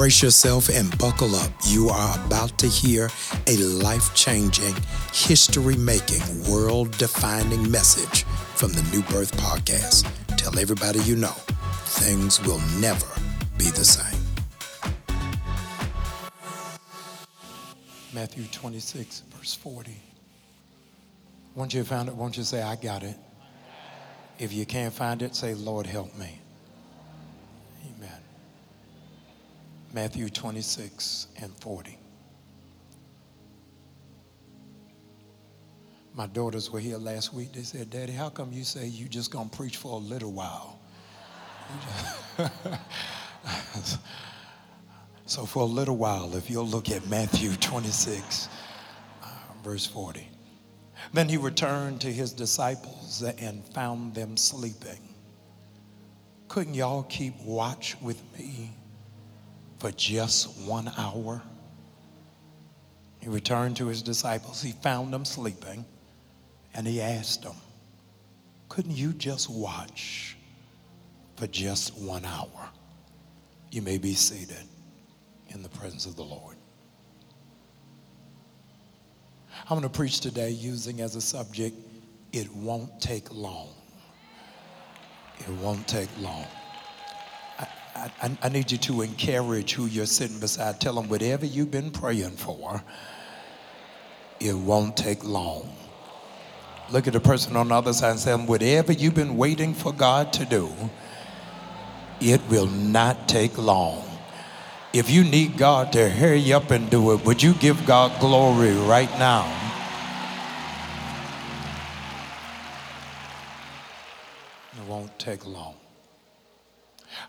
Brace yourself and buckle up. You are about to hear a life changing, history making, world defining message from the New Birth Podcast. Tell everybody you know things will never be the same. Matthew 26, verse 40. Once you found it, won't you say, I got it? If you can't find it, say, Lord, help me. Matthew 26 and 40. My daughters were here last week. They said, Daddy, how come you say you just to preach for a little while? so, for a little while, if you'll look at Matthew 26, uh, verse 40. Then he returned to his disciples and found them sleeping. Couldn't y'all keep watch with me for just one hour? He returned to his disciples. He found them sleeping and he asked them, Couldn't you just watch for just one hour? You may be seated in the presence of the Lord. I'm going to preach today using as a subject, it won't take long. It won't take long. I, I, need you to encourage who you're sitting beside. Tell them whatever you've been praying for, it won't take long. Look at the person on the other side and say, whatever you've been waiting for God to do, it will not take long. If you need God to hurry up and do it, would you give God glory right now? It won't take long.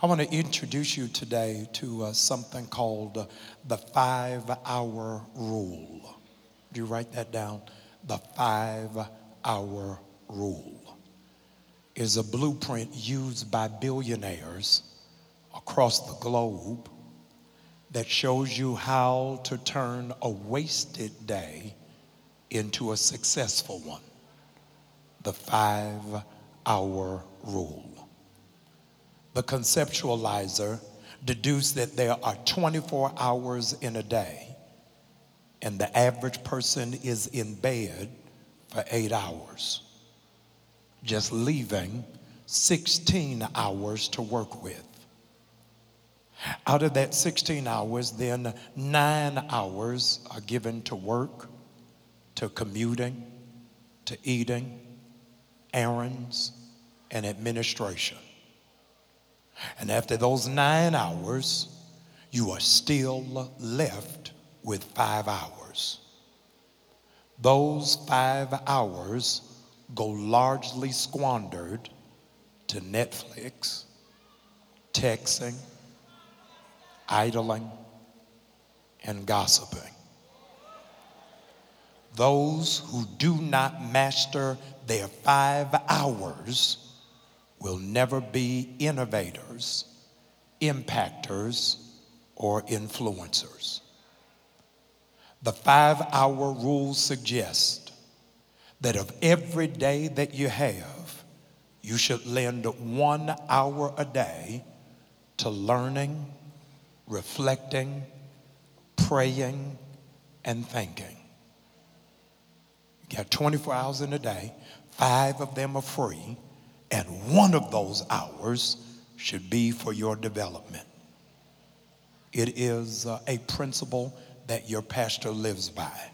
I want to introduce you today to uh, something called uh, the five hour rule. Do you write that down? The five hour rule is a blueprint used by billionaires across the globe that shows you how to turn a wasted day into a successful one. The five hour rule. The conceptualizer deduced that there are 24 hours in a day, and the average person is in bed for eight hours, just leaving 16 hours to work with. Out of that 16 hours, then nine hours are given to work, to commuting, to eating, errands, and administration. And after those nine hours, you are still left with five hours. Those five hours go largely squandered to Netflix, texting, idling, and gossiping. Those who do not master their five hours will never be innovators, impactors, or influencers. The five hour rule suggests that of every day that you have, you should lend one hour a day to learning, reflecting, praying, and thinking. You got 24 hours in a day, five of them are free, and one of those hours should be for your development. It is uh, a principle that your pastor lives by.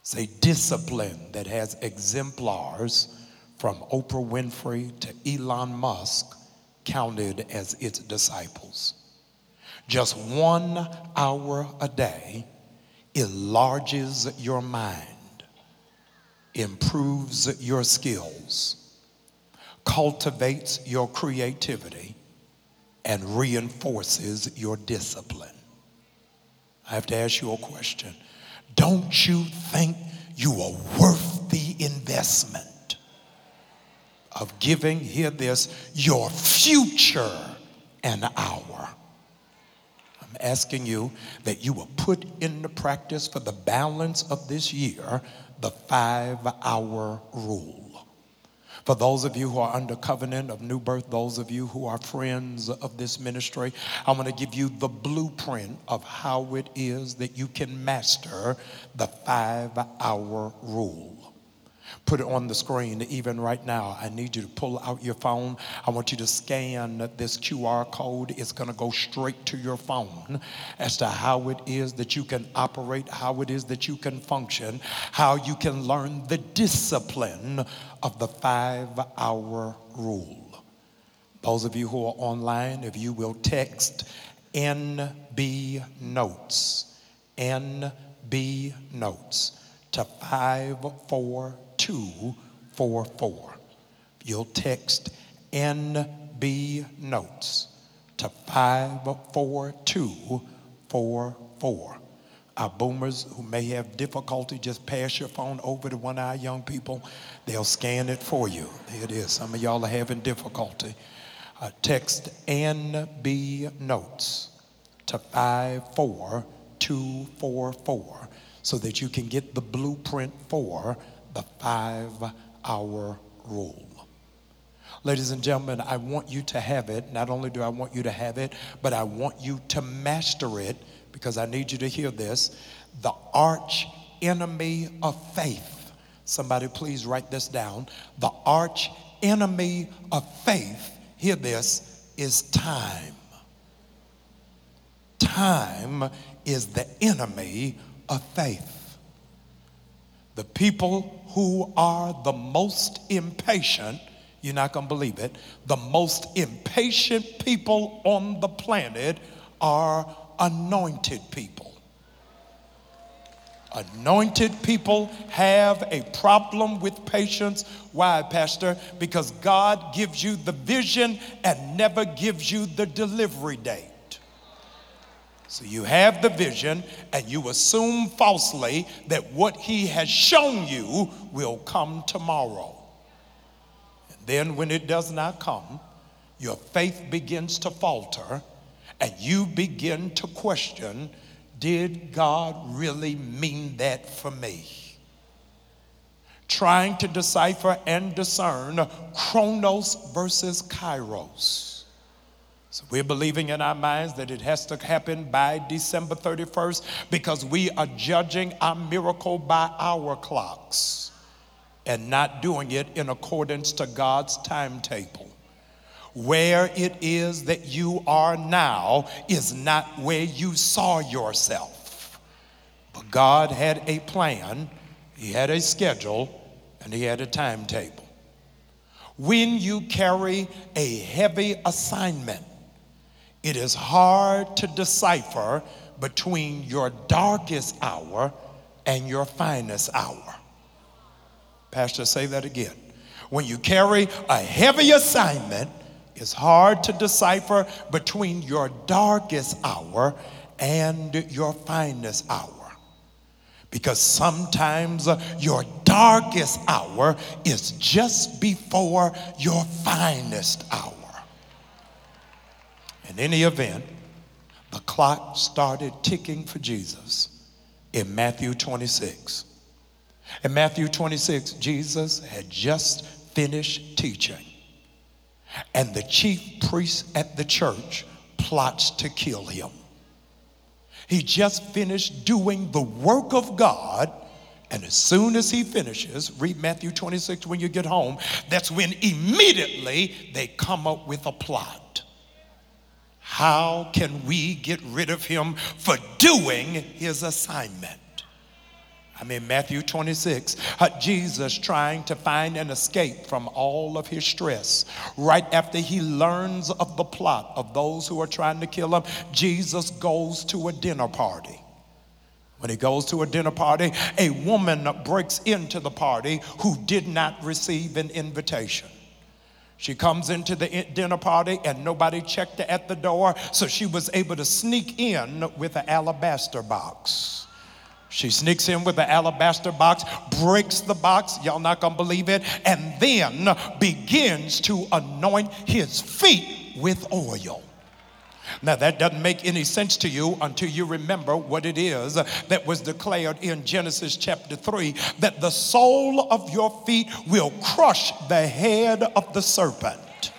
It's a discipline that has exemplars from Oprah Winfrey to Elon Musk counted as its disciples. Just one hour a day enlarges your mind, improves your skills, cultivates your creativity, and reinforces your discipline. I have to ask you a question. Don't you think you are worth the investment of giving, hear this, your future an hour? I'm asking you that you will put into practice for the balance of this year the five hour rule. For those of you who are under covenant of new birth, those of you who are friends of this ministry, I'm going to give you the blueprint of how it is that you can master the five hour rule put it on the screen even right now. I need you to pull out your phone. I want you to scan this QR code. It's going to go straight to your phone as to how it is that you can operate, how it is that you can function, how you can learn the discipline of the five hour rule. Those of you who are online, if you will text NB Notes, NB Notes to 54244. You'll text NB Notes to 54244. Our boomers who may have difficulty, just pass your phone over to one of our young people. They'll scan it for you. There it is. Some of y'all are having difficulty. Uh, text NB Notes to 54244 so that you can get the blueprint for the five hour rule. Ladies and gentlemen, I want you to have it. Not only do I want you to have it, but I want you to master it because I need you to hear this. The arch enemy of faith. Somebody please write this down. The arch enemy of faith, hear this, is time. Time is the enemy of faith. The people who are the most impatient, you're not going to believe it, the most impatient people on the planet are anointed people. Anointed people have a problem with patience. Why, Pastor? Because God gives you the vision and never gives you the delivery date. So you have the vision and you assume falsely that what he has shown you will come tomorrow. And then when it does not come, your faith begins to falter and you begin to question did God really mean that for me? Trying to decipher and discern chronos versus kairos. So we're believing in our minds that it has to happen by December 31st because we are judging our miracle by our clocks and not doing it in accordance to God's timetable. Where it is that you are now is not where you saw yourself. But God had a plan, He had a schedule, and He had a timetable. When you carry a heavy assignment, it is hard to decipher between your darkest hour and your finest hour. Pastor, say that again. When you carry a heavy assignment, it's hard to decipher between your darkest hour and your finest hour. Because sometimes your darkest hour is just before your finest hour. In any event, the clock started ticking for Jesus in Matthew 26. In Matthew 26, Jesus had just finished teaching, and the chief priest at the church plots to kill him. He just finished doing the work of God. And as soon as he finishes, read Matthew 26 when you get home, that's when immediately they come up with a plot. How can we get rid of him for doing his assignment? I mean, Matthew 26, uh, Jesus trying to find an escape from all of his stress. Right after he learns of the plot of those who are trying to kill him, Jesus goes to a dinner party. When he goes to a dinner party, a woman breaks into the party who did not receive an invitation. She comes into the dinner party and nobody checked her at the door, so she was able to sneak in with an alabaster box. She sneaks in with the alabaster box, breaks the box, y'all not gonna believe it, and then begins to anoint his feet with oil. Now, that doesn't make any sense to you until you remember what it is that was declared in Genesis chapter 3 that the sole of your feet will crush the head of the serpent.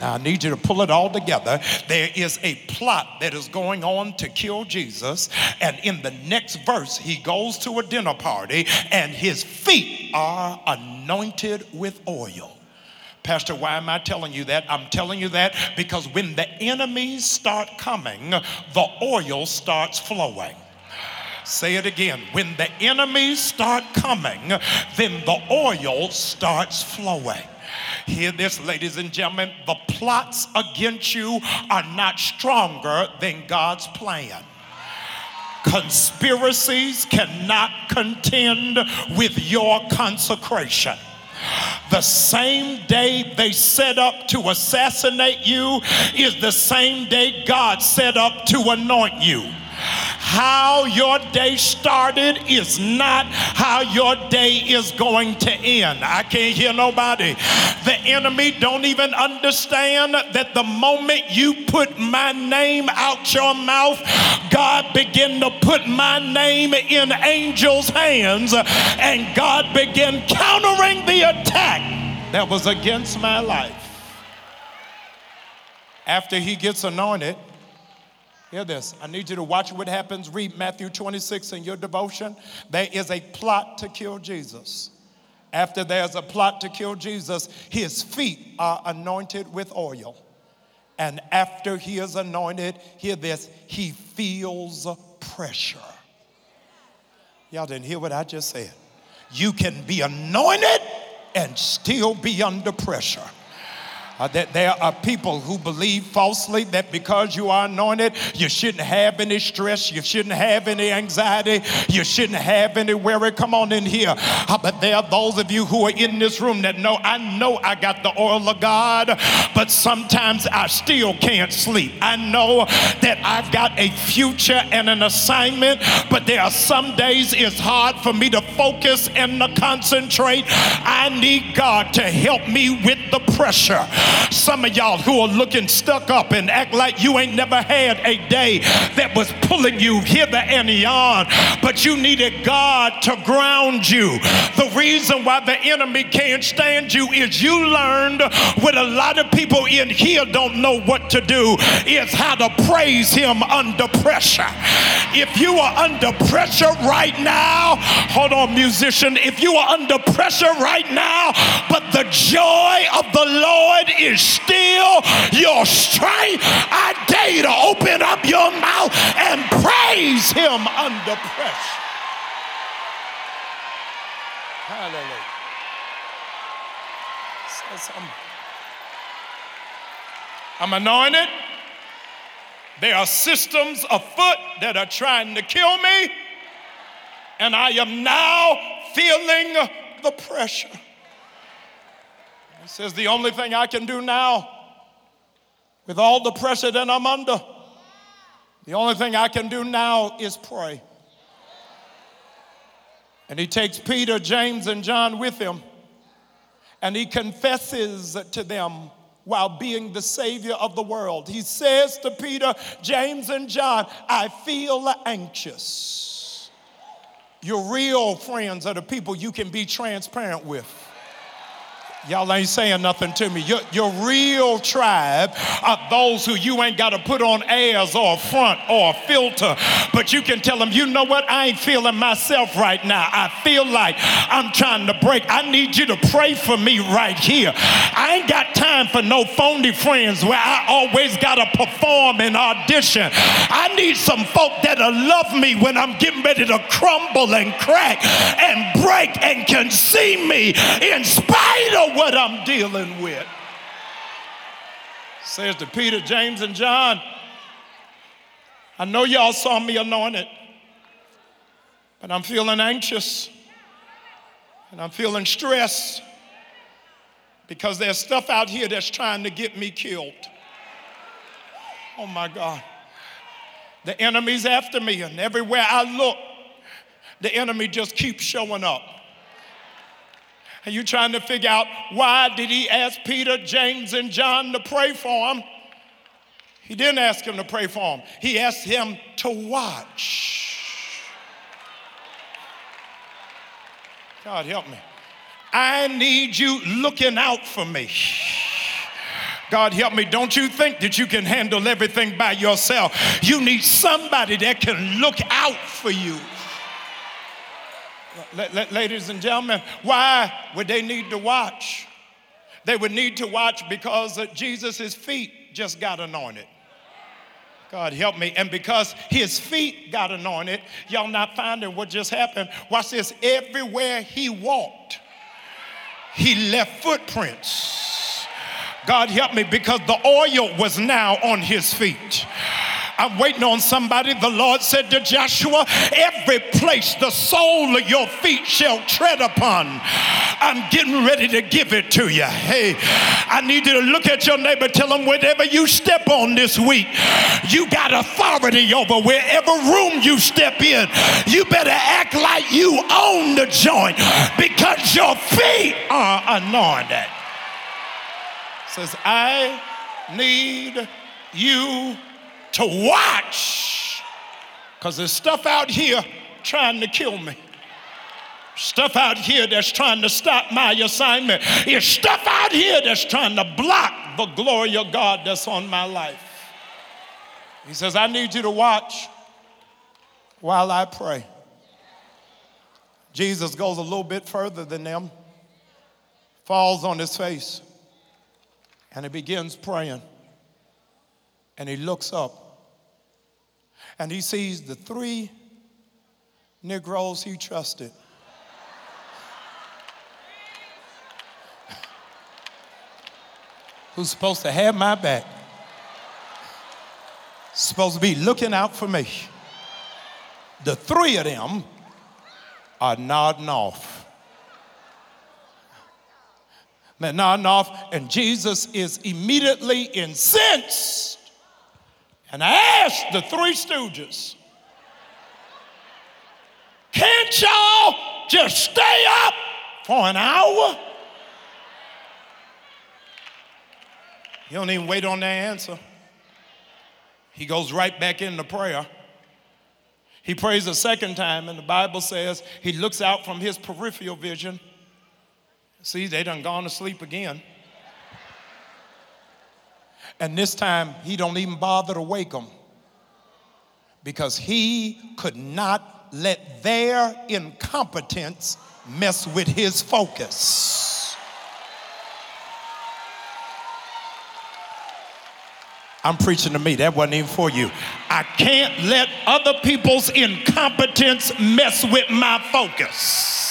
Now, I need you to pull it all together. There is a plot that is going on to kill Jesus. And in the next verse, he goes to a dinner party and his feet are anointed with oil. Pastor, why am I telling you that? I'm telling you that because when the enemies start coming, the oil starts flowing. Say it again. When the enemies start coming, then the oil starts flowing. Hear this, ladies and gentlemen. The plots against you are not stronger than God's plan. Conspiracies cannot contend with your consecration. The same day they set up to assassinate you is the same day God set up to anoint you. How your day started is not how your day is going to end. I can't hear nobody. The enemy don't even understand that the moment you put my name out your mouth, God began to put my name in angels' hands and God began countering the attack that was against my life. After he gets anointed, Hear this. I need you to watch what happens. Read Matthew 26 in your devotion. There is a plot to kill Jesus. After there's a plot to kill Jesus, his feet are anointed with oil. And after he is anointed, hear this, he feels pressure. Y'all didn't hear what I just said. You can be anointed and still be under pressure. Uh, that there are people who believe falsely that because you are anointed, you shouldn't have any stress, you shouldn't have any anxiety, you shouldn't have any worry. Come on in here. Uh, but there are those of you who are in this room that know I know I got the oil of God, but sometimes I still can't sleep. I know that I've got a future and an assignment, but there are some days it's hard for me to focus and to concentrate. I need God to help me with the pressure. Some of y'all who are looking stuck up and act like you ain't never had a day that was pulling you hither and yon, but you needed God to ground you. The reason why the enemy can't stand you is you learned what a lot of people in here don't know what to do is how to praise him under pressure. If you are under pressure right now, hold on, musician, if you are under pressure right now, but the joy of the Lord is still your strength, I dare you to open up your mouth and praise Him under pressure. Hallelujah. I'm anointed. There are systems afoot that are trying to kill me, and I am now feeling the pressure. He says, The only thing I can do now, with all the pressure that I'm under, the only thing I can do now is pray. And he takes Peter, James, and John with him, and he confesses to them while being the Savior of the world. He says to Peter, James, and John, I feel anxious. Your real friends are the people you can be transparent with. Y'all ain't saying nothing to me. Your, your real tribe are those who you ain't got to put on airs or a front or a filter, but you can tell them, you know what? I ain't feeling myself right now. I feel like I'm trying to break. I need you to pray for me right here. I ain't got time for no phony friends where I always got to perform and audition. I need some folk that'll love me when I'm getting ready to crumble and crack and break and can see me in spite of what I'm dealing with. Says to Peter, James, and John, I know y'all saw me anointed, but I'm feeling anxious and I'm feeling stressed because there's stuff out here that's trying to get me killed. Oh my God. The enemy's after me, and everywhere I look, the enemy just keeps showing up and you're trying to figure out why did he ask Peter, James, and John to pray for him? He didn't ask him to pray for him, he asked him to watch. God help me. I need you looking out for me. God help me. Don't you think that you can handle everything by yourself? You need somebody that can look out for you. Ladies and gentlemen, why would they need to watch? They would need to watch because Jesus' feet just got anointed. God help me. And because his feet got anointed, y'all not finding what just happened. Watch this. Everywhere he walked, he left footprints. God help me because the oil was now on his feet. I'm waiting on somebody. The Lord said to Joshua, Every place the sole of your feet shall tread upon, I'm getting ready to give it to you. Hey, I need you to look at your neighbor, tell them whatever you step on this week, you got authority over wherever room you step in. You better act like you own the joint because your feet are anointed. Says, I need you to watch because there's stuff out here trying to kill me. Stuff out here that's trying to stop my assignment. There's stuff out here that's trying to block the glory of God that's on my life. He says, I need you to watch while I pray. Jesus goes a little bit further than them, falls on his face, and he begins praying. And he looks up and he sees the three Negroes he trusted. Who's supposed to have my back, supposed to be looking out for me. The three of them are nodding off. They're nodding off, and Jesus is immediately incensed and I asked the three stooges, can't y'all just stay up for an hour? He don't even wait on their answer. He goes right back into prayer. He prays a second time, and the Bible says he looks out from his peripheral vision. See, they done gone to sleep again. And this time, he don't even bother to wake them because he could not let their incompetence mess with his focus. I'm preaching to me. That wasn't even for you. I can't let other people's incompetence mess with my focus.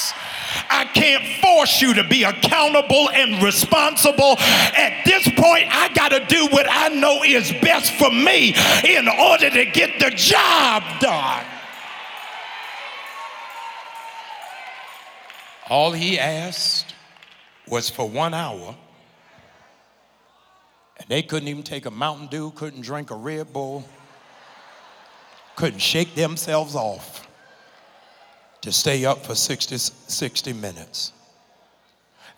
I can't force you to be accountable and responsible. At this point, I got to do what I know is best for me in order to get the job done. All he asked was for one hour. And they couldn't even take a Mountain Dew, couldn't drink a Red Bull, couldn't shake themselves off to stay up for 60, 60 minutes.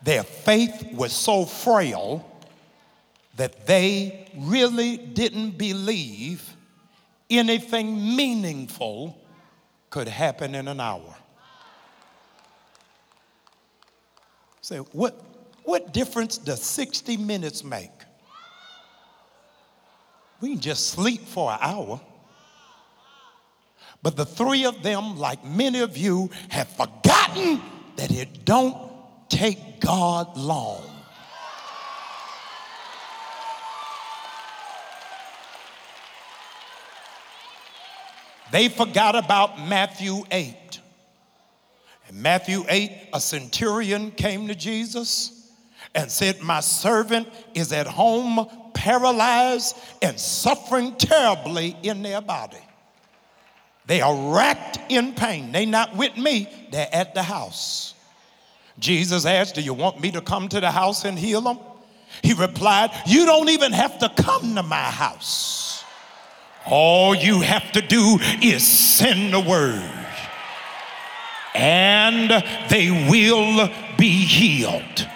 Their faith was so frail that they really didn't believe anything meaningful could happen in an hour. Say, what, what difference does 60 minutes make? We can just sleep for an hour. But the three of them, like many of you, have forgotten that it don't take God long. They forgot about Matthew 8. In Matthew 8, a centurion came to Jesus and said, My servant is at home paralyzed and suffering terribly in their body. They are racked in pain. They not with me, they're at the house. Jesus asked, Do you want me to come to the house and heal them? He replied, You don't even have to come to my house. All you have to do is send the word, and they will be healed.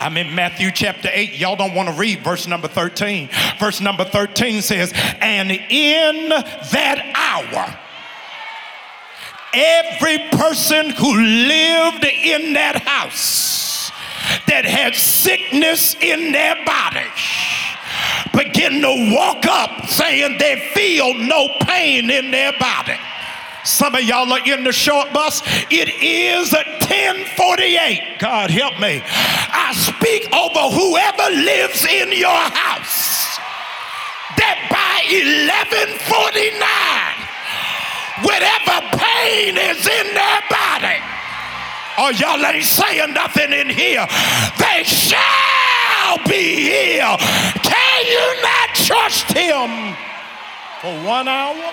I'm in Matthew chapter 8. Y'all don't want to read verse number 13. Verse number 13 says, And in that hour, every person who lived in that house that had sickness in their body begin to walk up saying they feel no pain in their body. Some of y'all are in the short bus. It is a 1048. God help me. I speak over whoever lives in your house that by 1149, whatever pain is in their body, or oh, y'all ain't saying nothing in here, they shall be healed. Can you not trust him for one hour?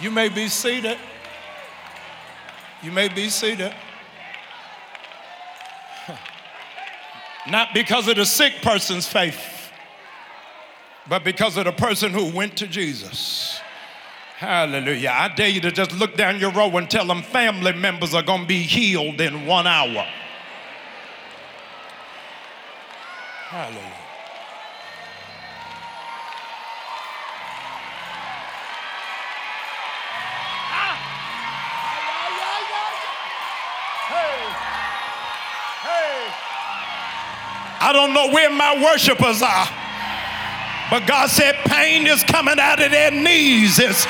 You may be seated. You may be seated. Not because of the sick person's faith, but because of the person who went to Jesus. Hallelujah. I dare you to just look down your row and tell them family members are going to be healed in one hour. Hallelujah. I don't know where my worshipers are. But God said pain is coming out of their knees. It's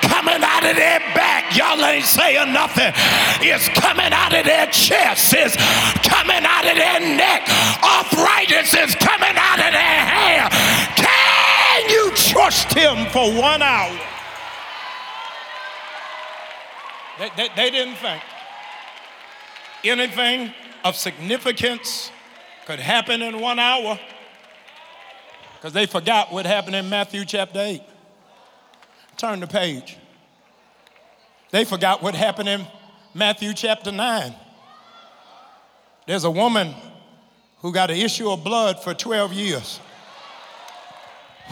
coming out of their back. Y'all ain't saying nothing. It's coming out of their chest. It's coming out of their neck. Arthritis is coming out of their hair. Can you trust him for one hour? They, they, they didn't think anything of significance could happen in one hour because they forgot what happened in Matthew chapter 8. Turn the page. They forgot what happened in Matthew chapter 9. There's a woman who got an issue of blood for 12 years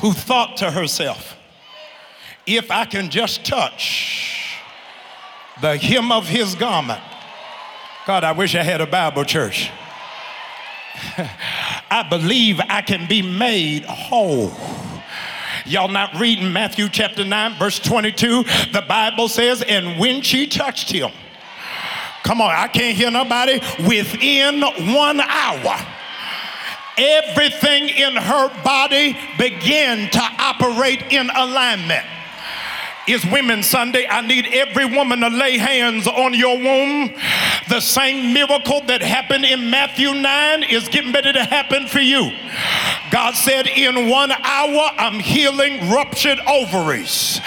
who thought to herself, if I can just touch the hem of his garment, God, I wish I had a Bible church. I believe I can be made whole. Y'all not reading Matthew chapter 9, verse 22? The Bible says, and when she touched him, come on, I can't hear nobody, within one hour everything in her body began to operate in alignment. It's Women's Sunday. I need every woman to lay hands on your womb. The same miracle that happened in Matthew 9 is getting ready to happen for you. God said, In one hour, I'm healing ruptured ovaries.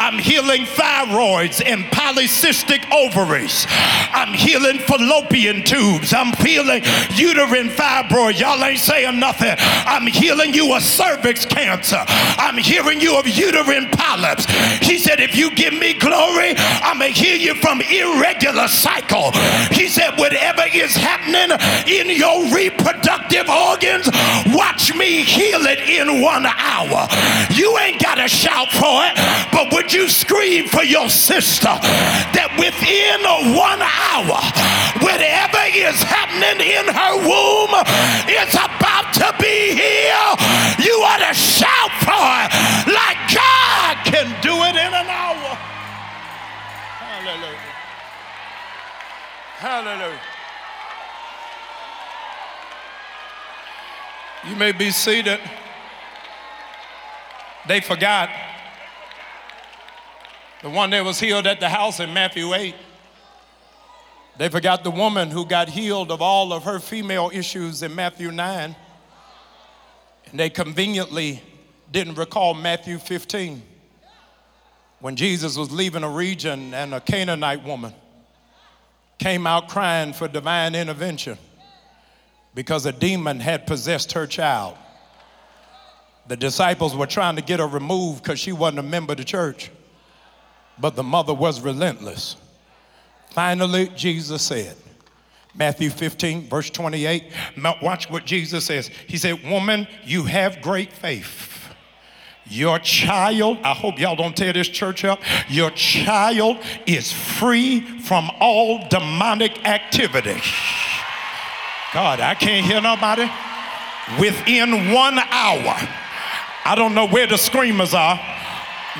I'm healing thyroids and polycystic ovaries. I'm healing fallopian tubes. I'm healing uterine fibroid. Y'all ain't saying nothing. I'm healing you of cervix cancer. I'm healing you of uterine polyps. He said, If you give me glory, I'm going to heal you from irregular cycle. He said, Whatever is happening in your reproductive organs, watch me heal it in one hour. You ain't got to shout for it, but you scream for your sister that within one hour, whatever is happening in her womb is about to be here? You ought to shout for it like God can do it in an hour. Hallelujah. Hallelujah. You may be seated. They forgot the one that was healed at the house in Matthew 8. They forgot the woman who got healed of all of her female issues in Matthew 9. And they conveniently didn't recall Matthew 15 when Jesus was leaving a region and a Canaanite woman came out crying for divine intervention because a demon had possessed her child. The disciples were trying to get her removed because she wasn't a member of the church, but the mother was relentless. Finally, Jesus said, Matthew 15, verse 28, watch what Jesus says. He said, Woman, you have great faith. Your child, I hope y'all don't tear this church up. Your child is free from all demonic activity. God, I can't hear nobody. Within one hour, I don't know where the screamers are.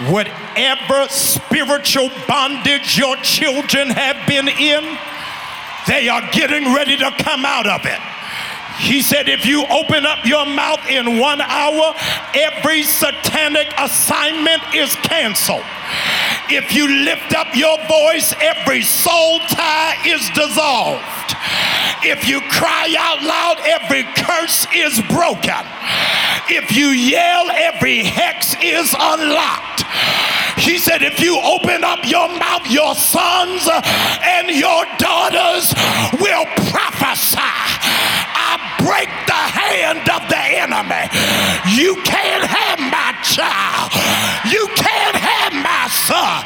Whatever spiritual bondage your children have been in, they are getting ready to come out of it. He said, if you open up your mouth in one hour, every satanic assignment is canceled. If you lift up your voice, every soul tie is dissolved. If you cry out loud, every curse is broken. If you yell, every hex is unlocked. He said, if you open up your mouth, your sons and your daughters will prophesy I break the hand of the enemy. You can't have my child. You can't have my son.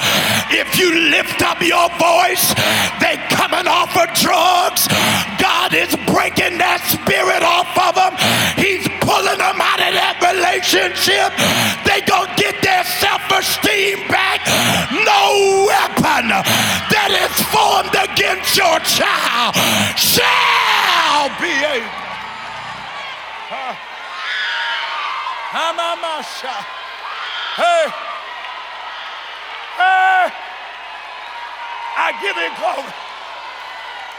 If you lift up your voice, they coming off of drugs. God is breaking that spirit off of them. He's pulling them out of that relationship. They gonna get back. No weapon that is formed against your child shall be able. Hey. Hey. I give him glory.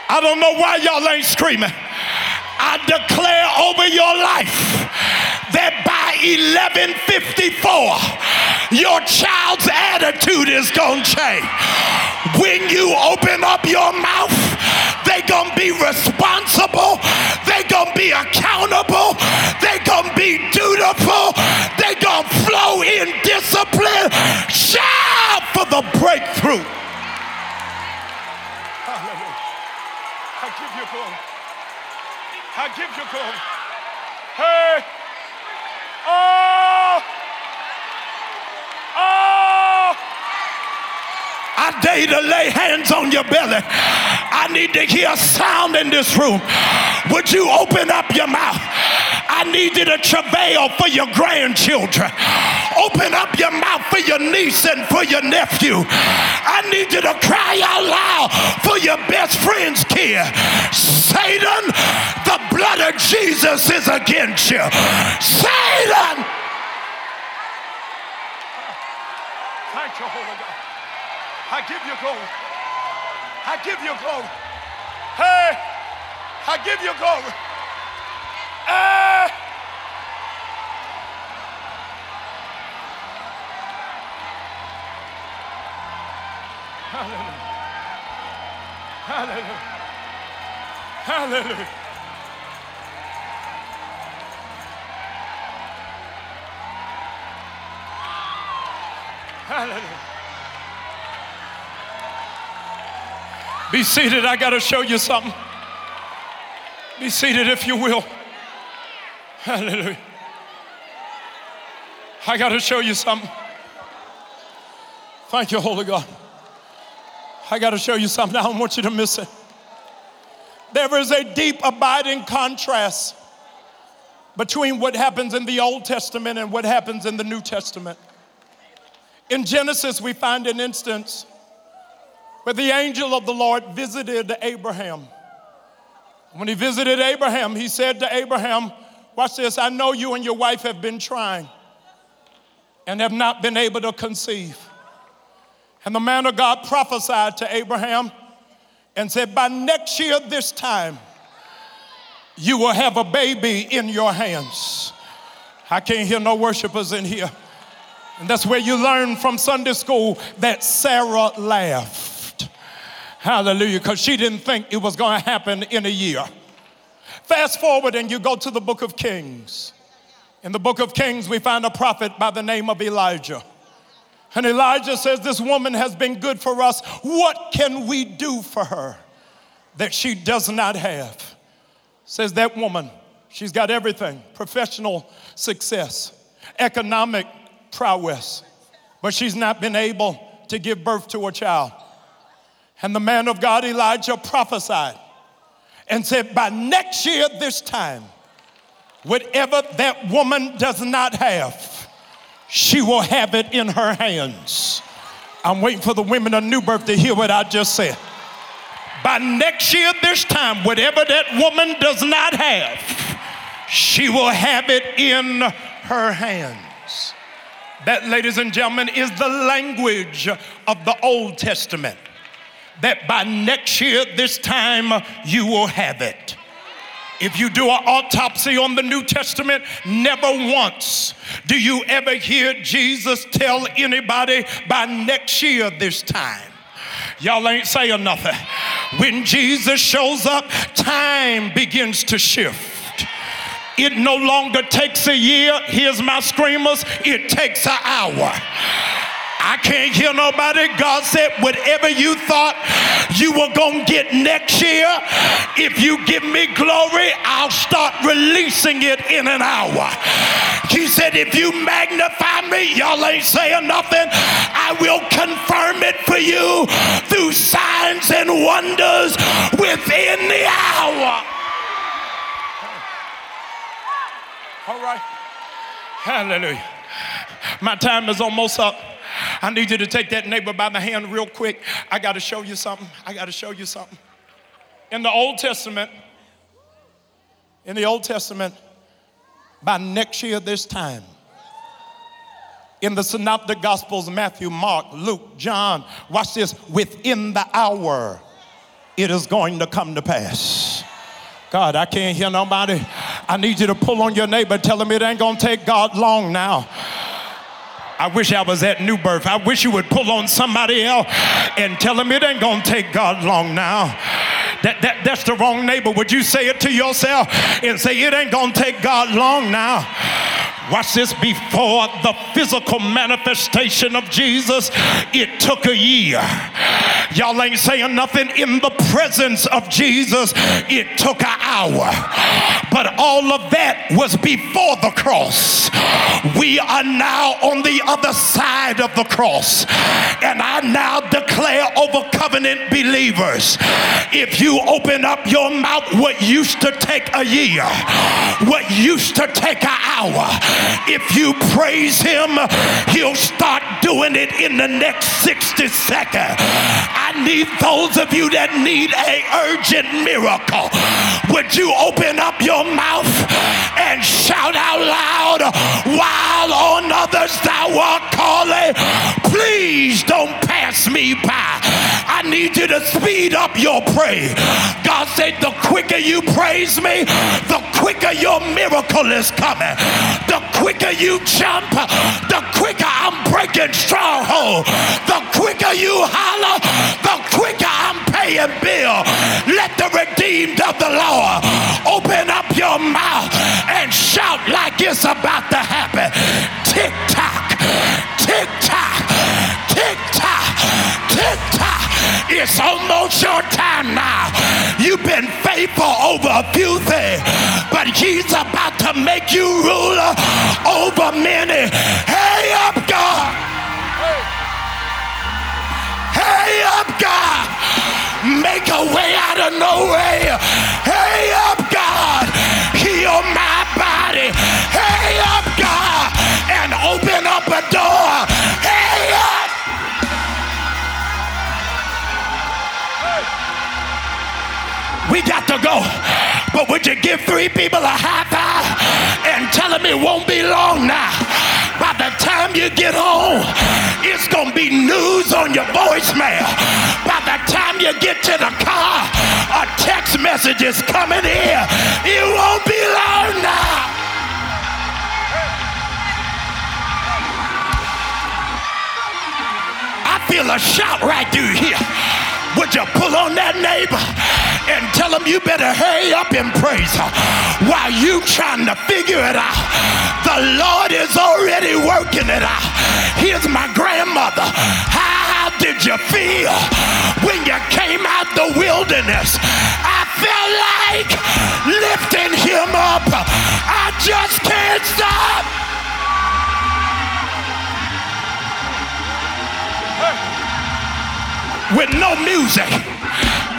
I don't know why y'all ain't screaming. I declare over your life that by 1154, your child's attitude is going to change. When you open up your mouth, they going to be responsible. they going to be accountable. they going to be dutiful. they going to flow in discipline. Shout for the breakthrough. I give you glory. I give you glory. Hey. Oh. Oh. I dare you to lay hands on your belly. I need to hear a sound in this room. Would you open up your mouth? I need you to travail for your grandchildren. Open up your mouth for your niece and for your nephew. I need you to cry out loud for your best friend's kid. Satan, the blood of Jesus is against you. Satan! Thank you, Holy God. I give you glory. I give you glory. Hey, I give you glory. Hey. Hallelujah. Hallelujah. Hallelujah. Hallelujah. Be seated. I got to show you something. Be seated if you will. Hallelujah. I got to show you something. Thank you, Holy God. I got to show you something. I don't want you to miss it. There is a deep, abiding contrast between what happens in the Old Testament and what happens in the New Testament. In Genesis, we find an instance where the angel of the Lord visited Abraham. When he visited Abraham, he said to Abraham, Watch this, I know you and your wife have been trying and have not been able to conceive. And the man of God prophesied to Abraham and said, By next year, this time, you will have a baby in your hands. I can't hear no worshipers in here. And that's where you learn from Sunday school that Sarah laughed. Hallelujah, because she didn't think it was going to happen in a year. Fast forward and you go to the book of Kings. In the book of Kings, we find a prophet by the name of Elijah. And Elijah says, This woman has been good for us. What can we do for her that she does not have? Says that woman, she's got everything professional success, economic prowess, but she's not been able to give birth to a child. And the man of God, Elijah, prophesied and said, By next year, this time, whatever that woman does not have, she will have it in her hands. I'm waiting for the women of New Birth to hear what I just said. by next year, this time, whatever that woman does not have, she will have it in her hands. That, ladies and gentlemen, is the language of the Old Testament. That by next year, this time, you will have it. If you do an autopsy on the New Testament, never once do you ever hear Jesus tell anybody by next year this time. Y'all ain't saying nothing. When Jesus shows up, time begins to shift. It no longer takes a year. Here's my screamers. It takes an hour. I can't hear nobody. God said, whatever you thought you were going to get next year, if you give me glory, I'll start releasing it in an hour. He said, if you magnify me, y'all ain't saying nothing, I will confirm it for you through signs and wonders within the hour. All right. Hallelujah. My time is almost up. I need you to take that neighbor by the hand real quick. I got to show you something. I got to show you something. In the Old Testament, in the Old Testament, by next year, this time, in the Synoptic Gospels, Matthew, Mark, Luke, John, watch this, within the hour, it is going to come to pass. God, I can't hear nobody. I need you to pull on your neighbor, tell him it ain't gonna take God long now. I wish I was at New Birth. I wish you would pull on somebody else and tell them it ain't gonna take God long now. That, that, that's the wrong neighbor. Would you say it to yourself and say, It ain't gonna take God long now? Watch this before the physical manifestation of Jesus, it took a year. Y'all ain't saying nothing in the presence of Jesus, it took an hour. But all of that was before the cross. We are now on the other side of the cross. And I now declare over covenant believers if you open up your mouth, what used to take a year, what used to take an hour, if you praise him, he'll start doing it in the next 60 seconds. I need those of you that need a urgent miracle. Would you open up your mouth and shout out loud while on others thou art calling? Please don't pass me by. I need you to speed up your praise. God said, the quicker you praise me, the quicker your miracle is coming. The quicker you jump, the quicker I'm breaking stronghold. The quicker you holler, the quicker I'm paying bill. Let the redeemed of the Lord open up your mouth and shout like it's about to happen. Tick tock, tick tock, tick tock, tick tock. It's almost your time now. You've been faithful over a few things, but he's about to make you ruler over many. Hey Make a way out of no way. Hey up, God. Heal my body. Hey up, God. And open up a door. Hey up. We got to go. But would you give three people a high five and tell them it won't be long now? The time you get home, it's going to be news on your voicemail. By the time you get to the car, a text message is coming in. It won't be long now. I feel a shout right through here. Would you pull on that neighbor and tell him you better hurry up and praise her while you trying to figure it out? The Lord is already working it out. Here's my grandmother. How did you feel when you came out the wilderness? I felt like lifting him up. I just can't stop. with no music?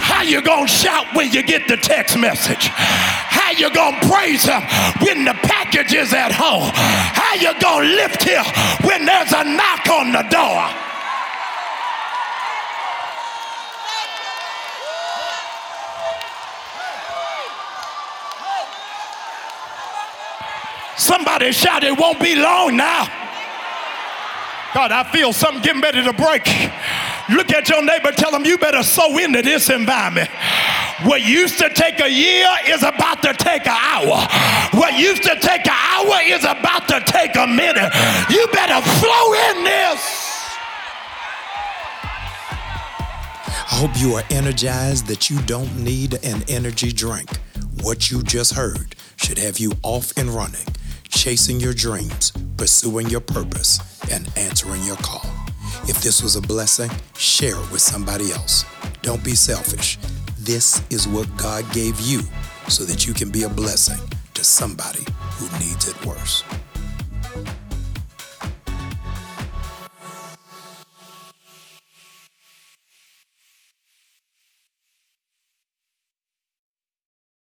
How you gonna shout when you get the text message? How you gonna praise him when the package is at home? How you gonna lift him when there's a knock on the door? Somebody shout, it won't be long now. God, I feel something getting ready to break. Look at your neighbor, tell them you better sow into this environment. What used to take a year is about to take an hour. What used to take an hour is about to take a minute. You better flow in this. I hope you are energized that you don't need an energy drink. What you just heard should have you off and running, chasing your dreams, pursuing your purpose, and answering your call. If this was a blessing, share it with somebody else. Don't be selfish. This is what God gave you so that you can be a blessing to somebody who needs it worse.